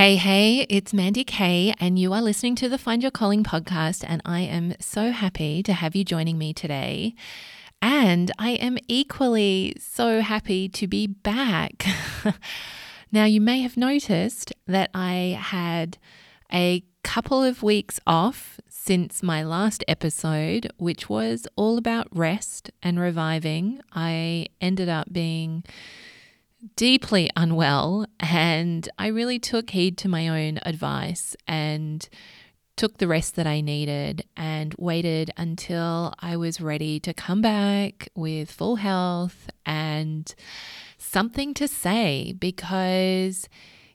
Hey, hey, it's Mandy Kay, and you are listening to the Find Your Calling podcast. And I am so happy to have you joining me today. And I am equally so happy to be back. now, you may have noticed that I had a couple of weeks off since my last episode, which was all about rest and reviving. I ended up being deeply unwell, and I really took heed to my own advice and took the rest that I needed and waited until I was ready to come back with full health and something to say because,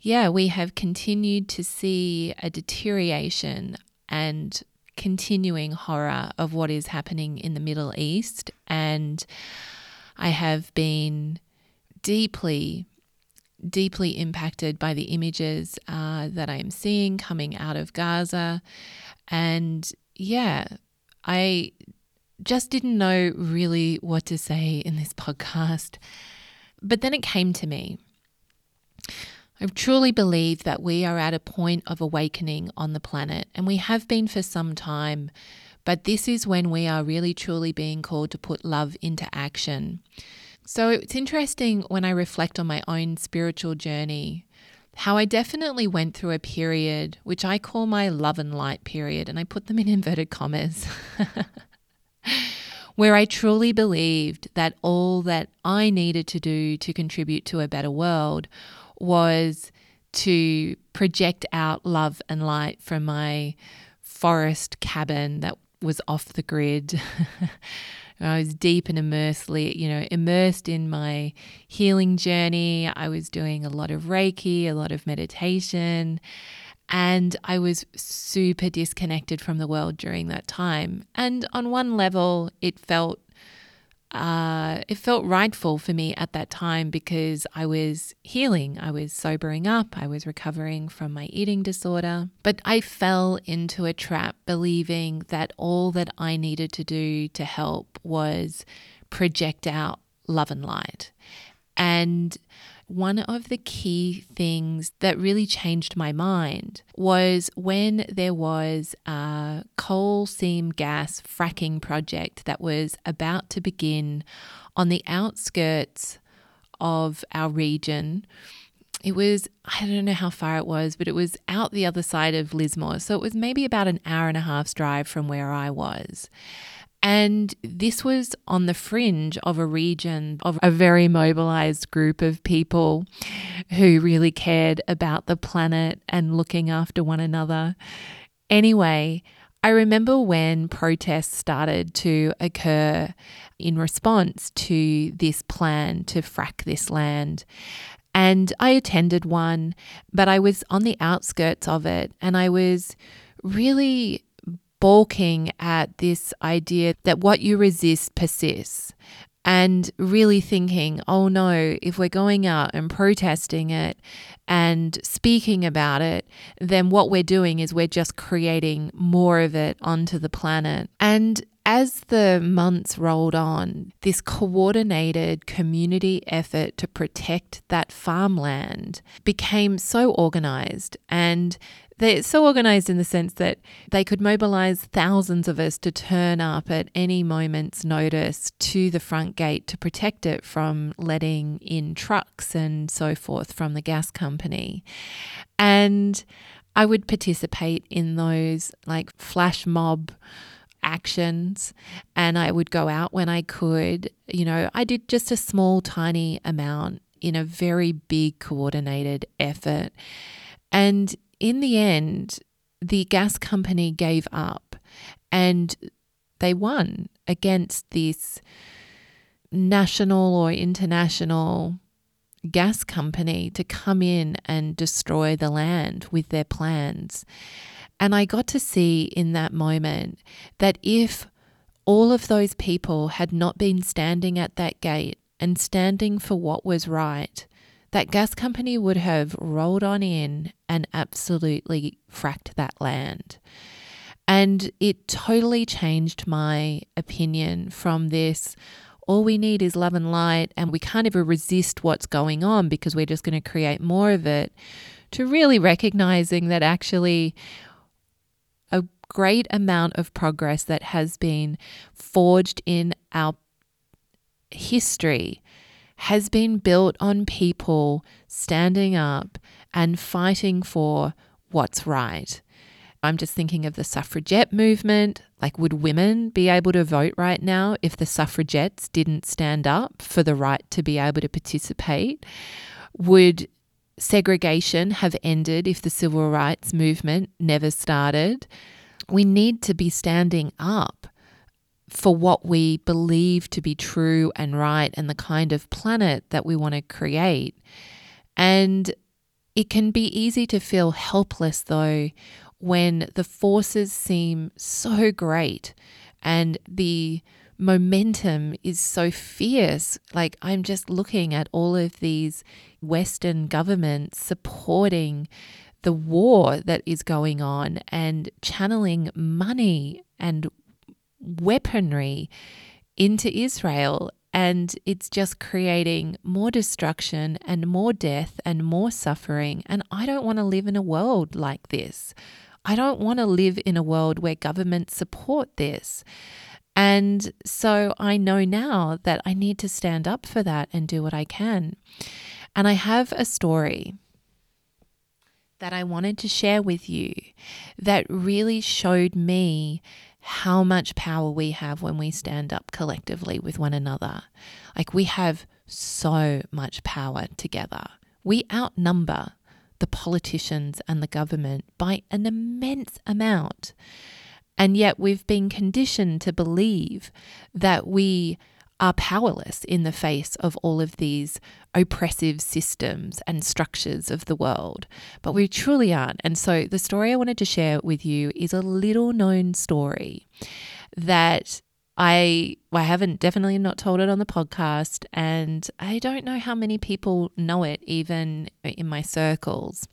yeah, we have continued to see a deterioration and continuing horror of what is happening in the Middle East. And I have been deeply, deeply impacted by the images uh, that I am seeing coming out of Gaza. And yeah, I just didn't know really what to say in this podcast. But then it came to me. I truly believe that we are at a point of awakening on the planet, and we have been for some time. But this is when we are really truly being called to put love into action. So it's interesting when I reflect on my own spiritual journey, how I definitely went through a period which I call my love and light period, and I put them in inverted commas, where I truly believed that all that I needed to do to contribute to a better world was to project out love and light from my forest cabin that was off the grid. I was deep and immersely, you know, immersed in my healing journey. I was doing a lot of Reiki, a lot of meditation, and I was super disconnected from the world during that time. And on one level, it felt uh, it felt rightful for me at that time because I was healing. I was sobering up. I was recovering from my eating disorder. But I fell into a trap believing that all that I needed to do to help was project out love and light. And one of the key things that really changed my mind was when there was a coal seam gas fracking project that was about to begin on the outskirts of our region. It was, I don't know how far it was, but it was out the other side of Lismore. So it was maybe about an hour and a half's drive from where I was. And this was on the fringe of a region of a very mobilized group of people who really cared about the planet and looking after one another. Anyway, I remember when protests started to occur in response to this plan to frack this land. And I attended one, but I was on the outskirts of it and I was really balking at this idea that what you resist persists and really thinking, oh no, if we're going out and protesting it and speaking about it, then what we're doing is we're just creating more of it onto the planet. And as the months rolled on, this coordinated community effort to protect that farmland became so organized and they're so organized in the sense that they could mobilize thousands of us to turn up at any moment's notice to the front gate to protect it from letting in trucks and so forth from the gas company. And I would participate in those like flash mob actions and I would go out when I could. You know, I did just a small, tiny amount in a very big coordinated effort. And in the end, the gas company gave up and they won against this national or international gas company to come in and destroy the land with their plans. And I got to see in that moment that if all of those people had not been standing at that gate and standing for what was right, that gas company would have rolled on in and absolutely fracked that land. And it totally changed my opinion from this all we need is love and light, and we can't ever resist what's going on because we're just going to create more of it, to really recognizing that actually a great amount of progress that has been forged in our history has been built on people standing up and fighting for what's right. I'm just thinking of the suffragette movement. Like, would women be able to vote right now if the suffragettes didn't stand up for the right to be able to participate? Would segregation have ended if the civil rights movement never started? We need to be standing up for what we believe to be true and right and the kind of planet that we want to create. And it can be easy to feel helpless, though, when the forces seem so great and the momentum is so fierce. Like, I'm just looking at all of these Western governments supporting the war that is going on and channeling money and weaponry into Israel. And it's just creating more destruction and more death and more suffering. And I don't want to live in a world like this. I don't want to live in a world where governments support this. And so I know now that I need to stand up for that and do what I can. And I have a story that I wanted to share with you that really showed me how much power we have when we stand up collectively with one another. Like we have so much power together. We outnumber the politicians and the government by an immense amount. And yet we've been conditioned to believe that we are powerless in the face of all of these oppressive systems and structures of the world. But we truly aren't. And so the story I wanted to share with you is a little known story that I I haven't definitely not told it on the podcast and I don't know how many people know it even in my circles.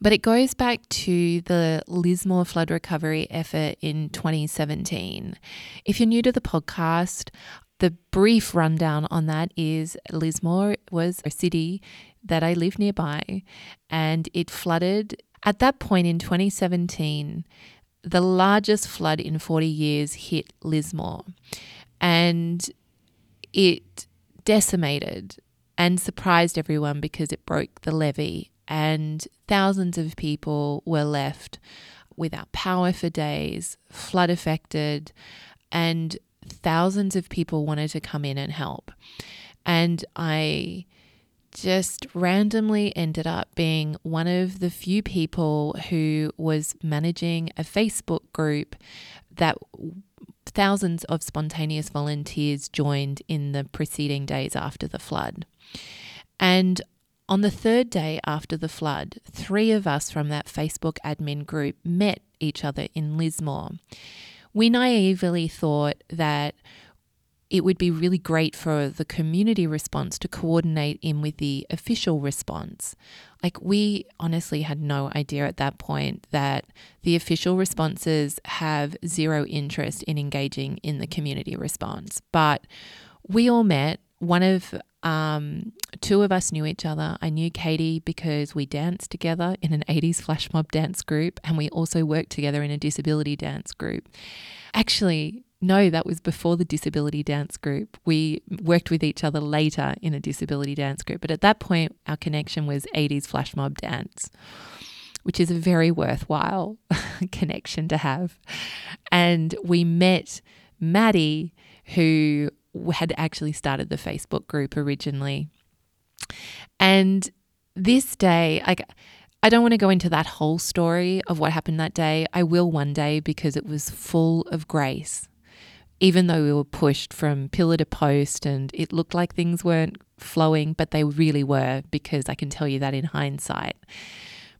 But it goes back to the Lismore flood recovery effort in 2017. If you're new to the podcast, the brief rundown on that is Lismore was a city that I live nearby and it flooded at that point in 2017 the largest flood in 40 years hit Lismore and it decimated and surprised everyone because it broke the levee and thousands of people were left without power for days, flood affected, and thousands of people wanted to come in and help. And I just randomly ended up being one of the few people who was managing a Facebook group that thousands of spontaneous volunteers joined in the preceding days after the flood. And on the third day after the flood, three of us from that Facebook admin group met each other in Lismore. We naively thought that it would be really great for the community response to coordinate in with the official response. Like, we honestly had no idea at that point that the official responses have zero interest in engaging in the community response. But we all met. One of um, two of us knew each other. I knew Katie because we danced together in an 80s flash mob dance group, and we also worked together in a disability dance group. Actually, no, that was before the disability dance group. We worked with each other later in a disability dance group, but at that point, our connection was 80s flash mob dance, which is a very worthwhile connection to have. And we met Maddie, who had actually started the Facebook group originally. And this day, like, I don't want to go into that whole story of what happened that day. I will one day because it was full of grace even though we were pushed from pillar to post and it looked like things weren't flowing, but they really were, because I can tell you that in hindsight.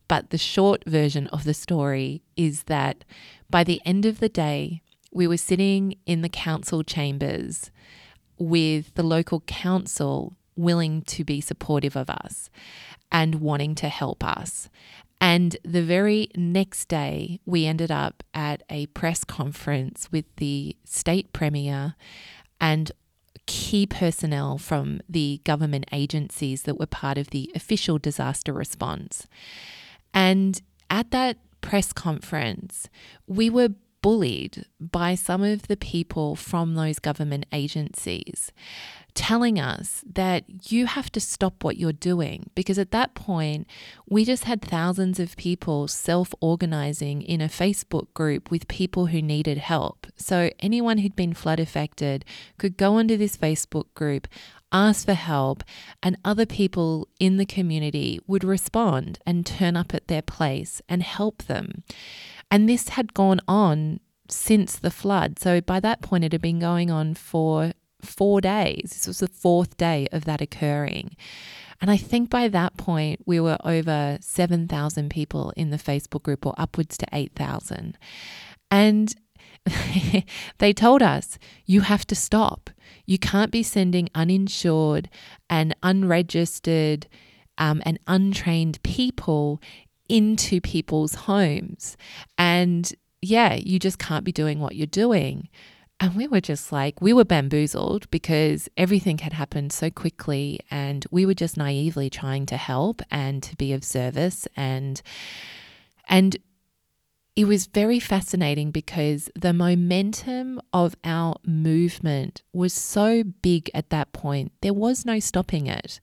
But the short version of the story is that by the end of the day, we were sitting in the council chambers with the local council willing to be supportive of us and wanting to help us. And the very next day, we ended up at a press conference with the state premier and key personnel from the government agencies that were part of the official disaster response. And at that press conference, we were bullied by some of the people from those government agencies telling us that you have to stop what you're doing. Because at that point, we just had thousands of people self organizing in a Facebook group with people who needed help. So anyone who'd been flood affected could go onto this Facebook group, ask for help, and other people in the community would respond and turn up at their place and help them. And this had gone on since the flood. So by that point, it had been going on for four days. This was the fourth day of that occurring. And I think by that point, we were over 7,000 people in the Facebook group, or upwards to 8,000. And they told us, you have to stop. You can't be sending uninsured and unregistered um, and untrained people into people's homes. And yeah, you just can't be doing what you're doing. And we were just like, we were bamboozled because everything had happened so quickly, and we were just naively trying to help and to be of service. And, and it was very fascinating because the momentum of our movement was so big at that point, there was no stopping it.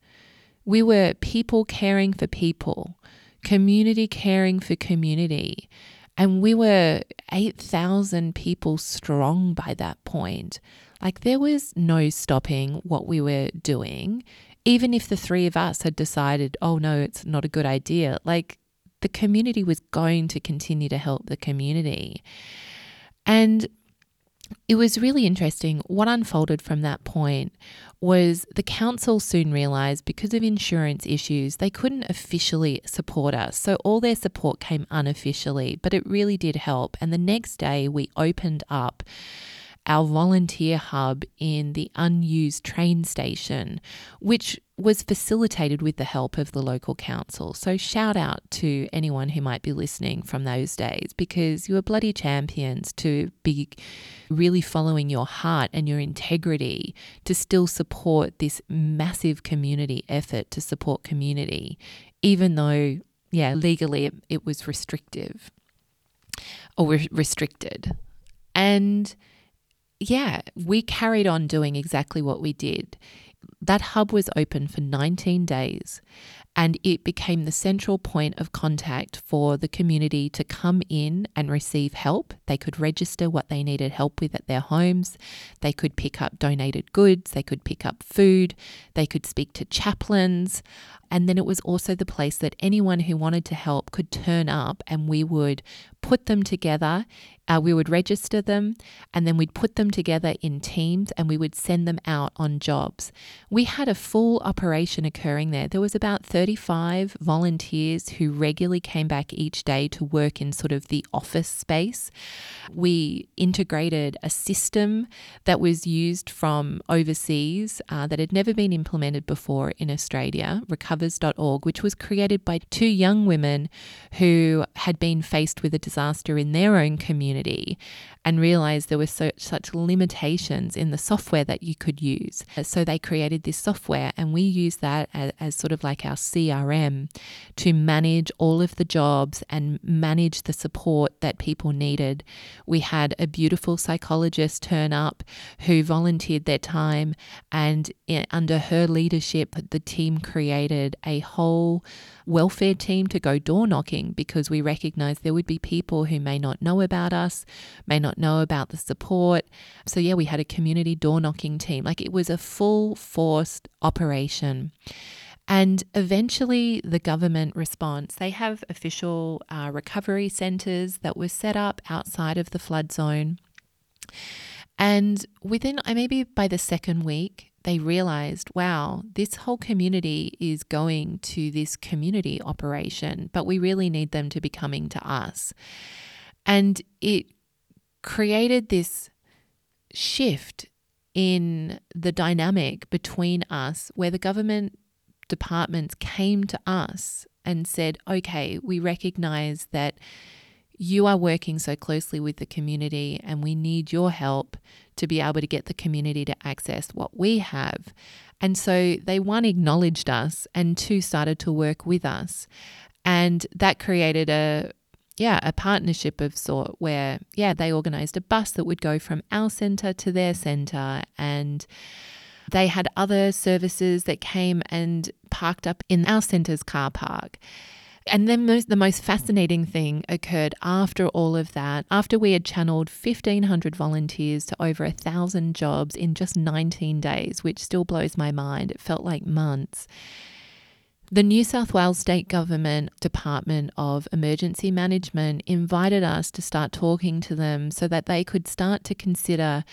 We were people caring for people, community caring for community. And we were 8,000 people strong by that point. Like there was no stopping what we were doing. Even if the three of us had decided, oh no, it's not a good idea, like the community was going to continue to help the community. And it was really interesting. What unfolded from that point was the council soon realised because of insurance issues, they couldn't officially support us. So all their support came unofficially, but it really did help. And the next day, we opened up our volunteer hub in the unused train station, which was facilitated with the help of the local council. So, shout out to anyone who might be listening from those days because you were bloody champions to be really following your heart and your integrity to still support this massive community effort to support community, even though, yeah, legally it, it was restrictive or re- restricted. And yeah, we carried on doing exactly what we did. That hub was open for 19 days and it became the central point of contact for the community to come in and receive help. They could register what they needed help with at their homes. They could pick up donated goods. They could pick up food. They could speak to chaplains. And then it was also the place that anyone who wanted to help could turn up and we would put them together. Uh, we would register them and then we'd put them together in teams and we would send them out on jobs. We had a full operation occurring there. There was about 35 volunteers who regularly came back each day to work in sort of the office space. We integrated a system that was used from overseas uh, that had never been implemented before in Australia, which was created by two young women who had been faced with a disaster in their own community and realized there were so, such limitations in the software that you could use. So they created this software, and we use that as, as sort of like our CRM to manage all of the jobs and manage the support that people needed. We had a beautiful psychologist turn up who volunteered their time, and eh, under her leadership, the team created a whole welfare team to go door knocking because we recognized there would be people who may not know about us, may not know about the support. So, yeah, we had a community door knocking team. Like it was a full forced operation. And eventually, the government response they have official uh, recovery centres that were set up outside of the flood zone. And within uh, maybe by the second week, they realized, wow, this whole community is going to this community operation, but we really need them to be coming to us. And it created this shift in the dynamic between us where the government departments came to us and said, okay, we recognize that you are working so closely with the community, and we need your help to be able to get the community to access what we have. And so they, one, acknowledged us, and two, started to work with us. And that created a, yeah, a partnership of sort where, yeah, they organized a bus that would go from our center to their center. And they had other services that came and parked up in our center's car park. And then most, the most fascinating thing occurred after all of that, after we had channeled 1,500 volunteers to over a thousand jobs in just 19 days, which still blows my mind. It felt like months. The New South Wales State Government Department of Emergency Management invited us to start talking to them so that they could start to consider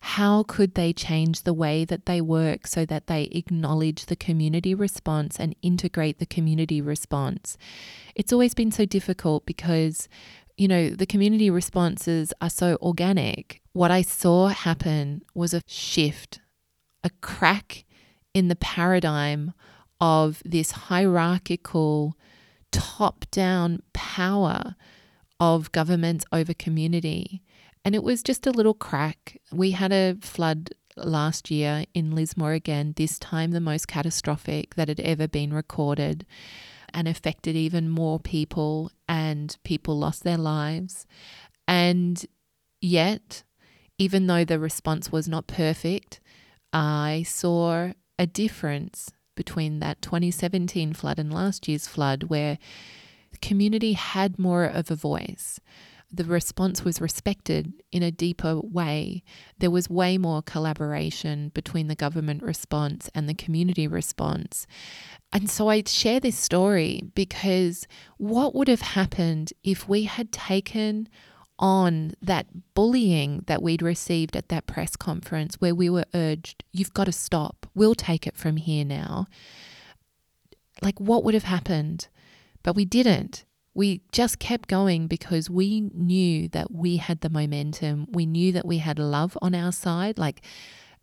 how could they change the way that they work so that they acknowledge the community response and integrate the community response. It's always been so difficult because you know, the community responses are so organic. What I saw happen was a shift, a crack in the paradigm of this hierarchical, top down power of governments over community. And it was just a little crack. We had a flood last year in Lismore again, this time the most catastrophic that had ever been recorded and affected even more people, and people lost their lives. And yet, even though the response was not perfect, I saw a difference between that 2017 flood and last year's flood, where the community had more of a voice. The response was respected in a deeper way. There was way more collaboration between the government response and the community response. And so I share this story because what would have happened if we had taken on that bullying that we'd received at that press conference where we were urged, you've got to stop. We'll take it from here now. Like, what would have happened? But we didn't. We just kept going because we knew that we had the momentum. We knew that we had love on our side. Like,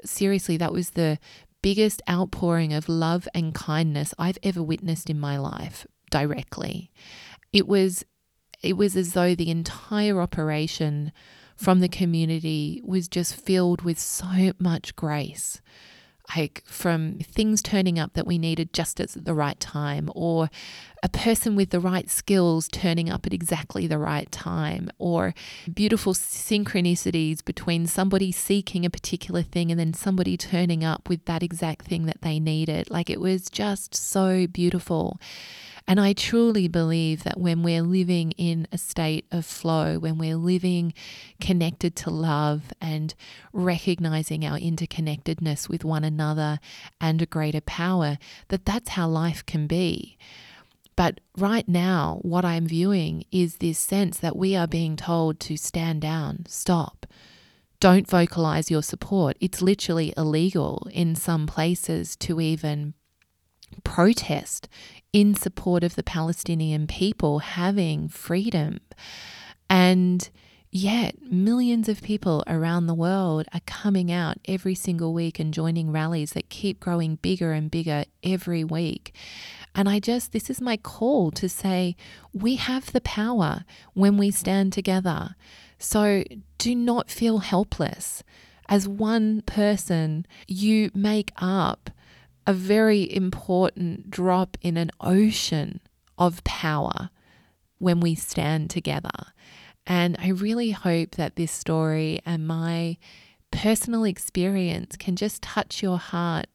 seriously, that was the biggest outpouring of love and kindness I've ever witnessed in my life directly. It was it was as though the entire operation from the community was just filled with so much grace. Like from things turning up that we needed just at the right time, or a person with the right skills turning up at exactly the right time, or beautiful synchronicities between somebody seeking a particular thing and then somebody turning up with that exact thing that they needed. Like it was just so beautiful. And I truly believe that when we're living in a state of flow, when we're living connected to love and recognizing our interconnectedness with one another and a greater power, that that's how life can be. But right now, what I'm viewing is this sense that we are being told to stand down, stop, don't vocalize your support. It's literally illegal in some places to even protest in support of the Palestinian people having freedom. And yet, millions of people around the world are coming out every single week and joining rallies that keep growing bigger and bigger every week. And I just, this is my call to say, we have the power when we stand together. So do not feel helpless. As one person, you make up a very important drop in an ocean of power when we stand together. And I really hope that this story and my personal experience can just touch your heart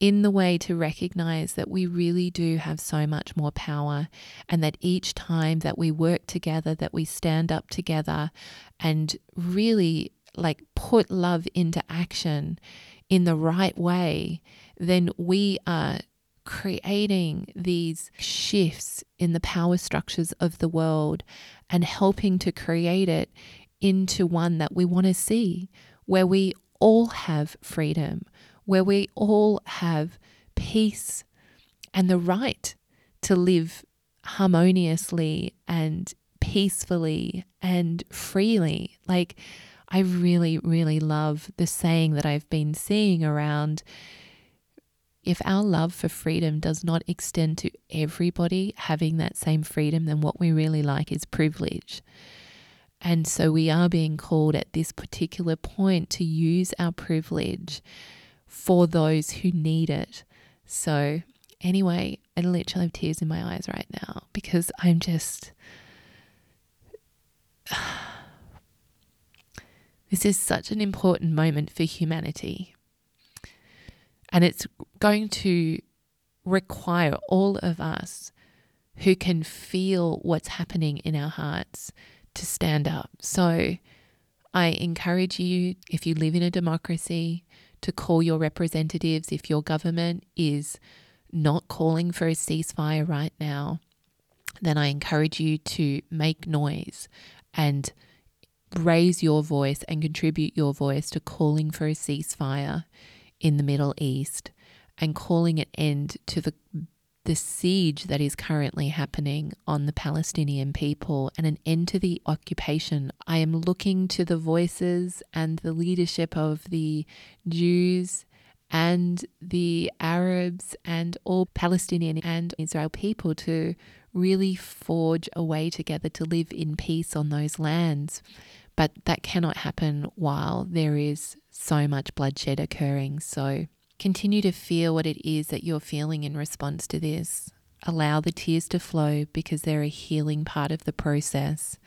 in the way to recognize that we really do have so much more power and that each time that we work together, that we stand up together and really like put love into action in the right way, then we are creating these shifts in the power structures of the world and helping to create it into one that we want to see, where we all have freedom, where we all have peace and the right to live harmoniously and peacefully and freely. Like, I really, really love the saying that I've been seeing around if our love for freedom does not extend to everybody having that same freedom, then what we really like is privilege. And so we are being called at this particular point to use our privilege for those who need it. So, anyway, I literally have tears in my eyes right now because I'm just. This is such an important moment for humanity. And it's going to require all of us who can feel what's happening in our hearts to stand up. So I encourage you, if you live in a democracy, to call your representatives if your government is not calling for a ceasefire right now. Then I encourage you to make noise and raise your voice and contribute your voice to calling for a ceasefire in the Middle East and calling an end to the the siege that is currently happening on the Palestinian people and an end to the occupation. I am looking to the voices and the leadership of the Jews and the Arabs and all Palestinian and Israel people to really forge a way together to live in peace on those lands. But that cannot happen while there is so much bloodshed occurring. So continue to feel what it is that you're feeling in response to this. Allow the tears to flow because they're a healing part of the process.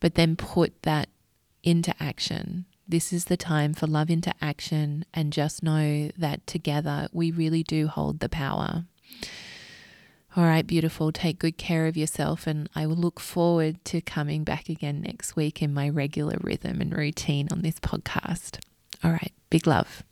But then put that into action. This is the time for love into action, and just know that together we really do hold the power. All right, beautiful. Take good care of yourself, and I will look forward to coming back again next week in my regular rhythm and routine on this podcast. All right, big love.